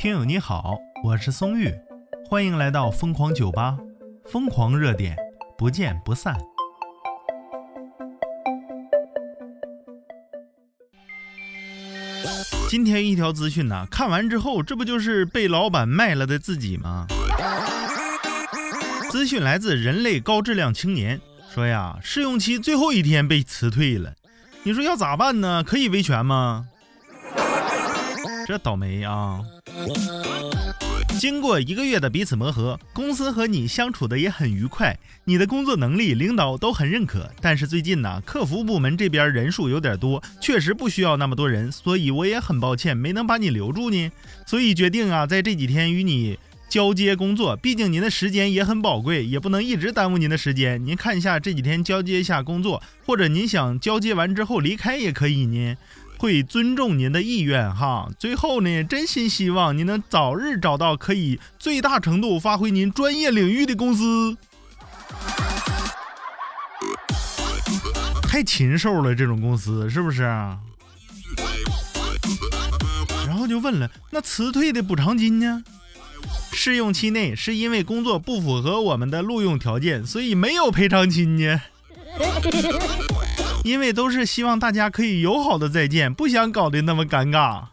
听友你好，我是松玉，欢迎来到疯狂酒吧，疯狂热点，不见不散。今天一条资讯呢，看完之后，这不就是被老板卖了的自己吗？资讯来自人类高质量青年，说呀，试用期最后一天被辞退了，你说要咋办呢？可以维权吗？这倒霉啊！经过一个月的彼此磨合，公司和你相处的也很愉快，你的工作能力领导都很认可。但是最近呢，客服部门这边人数有点多，确实不需要那么多人，所以我也很抱歉没能把你留住呢。所以决定啊，在这几天与你交接工作，毕竟您的时间也很宝贵，也不能一直耽误您的时间。您看一下这几天交接一下工作，或者您想交接完之后离开也可以呢。会尊重您的意愿哈。最后呢，真心希望您能早日找到可以最大程度发挥您专业领域的公司。太禽兽了，这种公司是不是？然后就问了，那辞退的补偿金呢？试用期内是因为工作不符合我们的录用条件，所以没有赔偿金呢。因为都是希望大家可以友好的再见，不想搞得那么尴尬。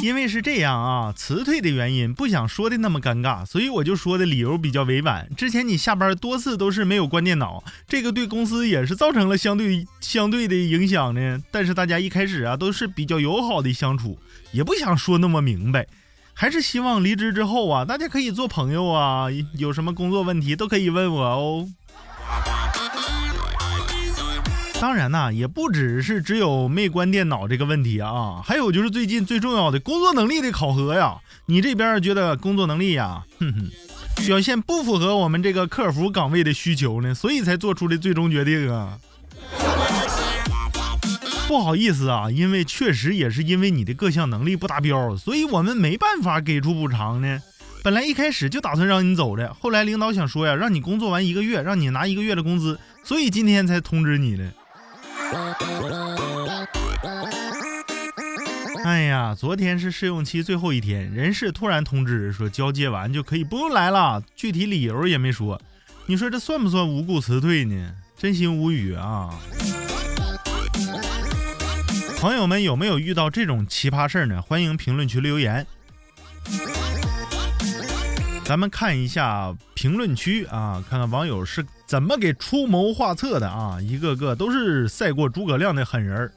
因为是这样啊，辞退的原因不想说的那么尴尬，所以我就说的理由比较委婉。之前你下班多次都是没有关电脑，这个对公司也是造成了相对相对的影响呢。但是大家一开始啊都是比较友好的相处，也不想说那么明白。还是希望离职之后啊，大家可以做朋友啊，有什么工作问题都可以问我哦。当然呐，也不只是只有没关电脑这个问题啊，还有就是最近最重要的工作能力的考核呀。你这边觉得工作能力呀，哼哼，表现不符合我们这个客服岗位的需求呢，所以才做出的最终决定啊。不好意思啊，因为确实也是因为你的各项能力不达标，所以我们没办法给出补偿呢。本来一开始就打算让你走的，后来领导想说呀，让你工作完一个月，让你拿一个月的工资，所以今天才通知你的。哎呀，昨天是试用期最后一天，人事突然通知说交接完就可以不用来了，具体理由也没说。你说这算不算无故辞退呢？真心无语啊！朋友们有没有遇到这种奇葩事儿呢？欢迎评论区留言。咱们看一下评论区啊，看看网友是怎么给出谋划策的啊！一个个都是赛过诸葛亮的狠人儿。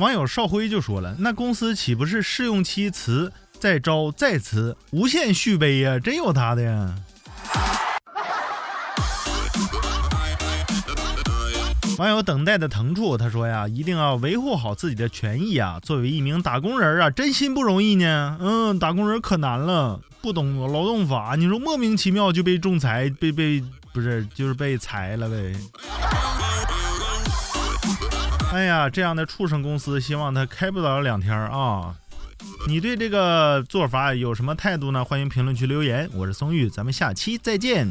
网友邵辉就说了：“那公司岂不是试用期辞再招再辞，无限续杯呀？真有他的呀！”网友等待的疼处，他说呀，一定要维护好自己的权益啊！作为一名打工人啊，真心不容易呢。嗯，打工人可难了，不懂劳动法，你说莫名其妙就被仲裁，被被不是就是被裁了呗？哎呀，这样的畜生公司，希望他开不了两天啊！你对这个做法有什么态度呢？欢迎评论区留言。我是松玉，咱们下期再见。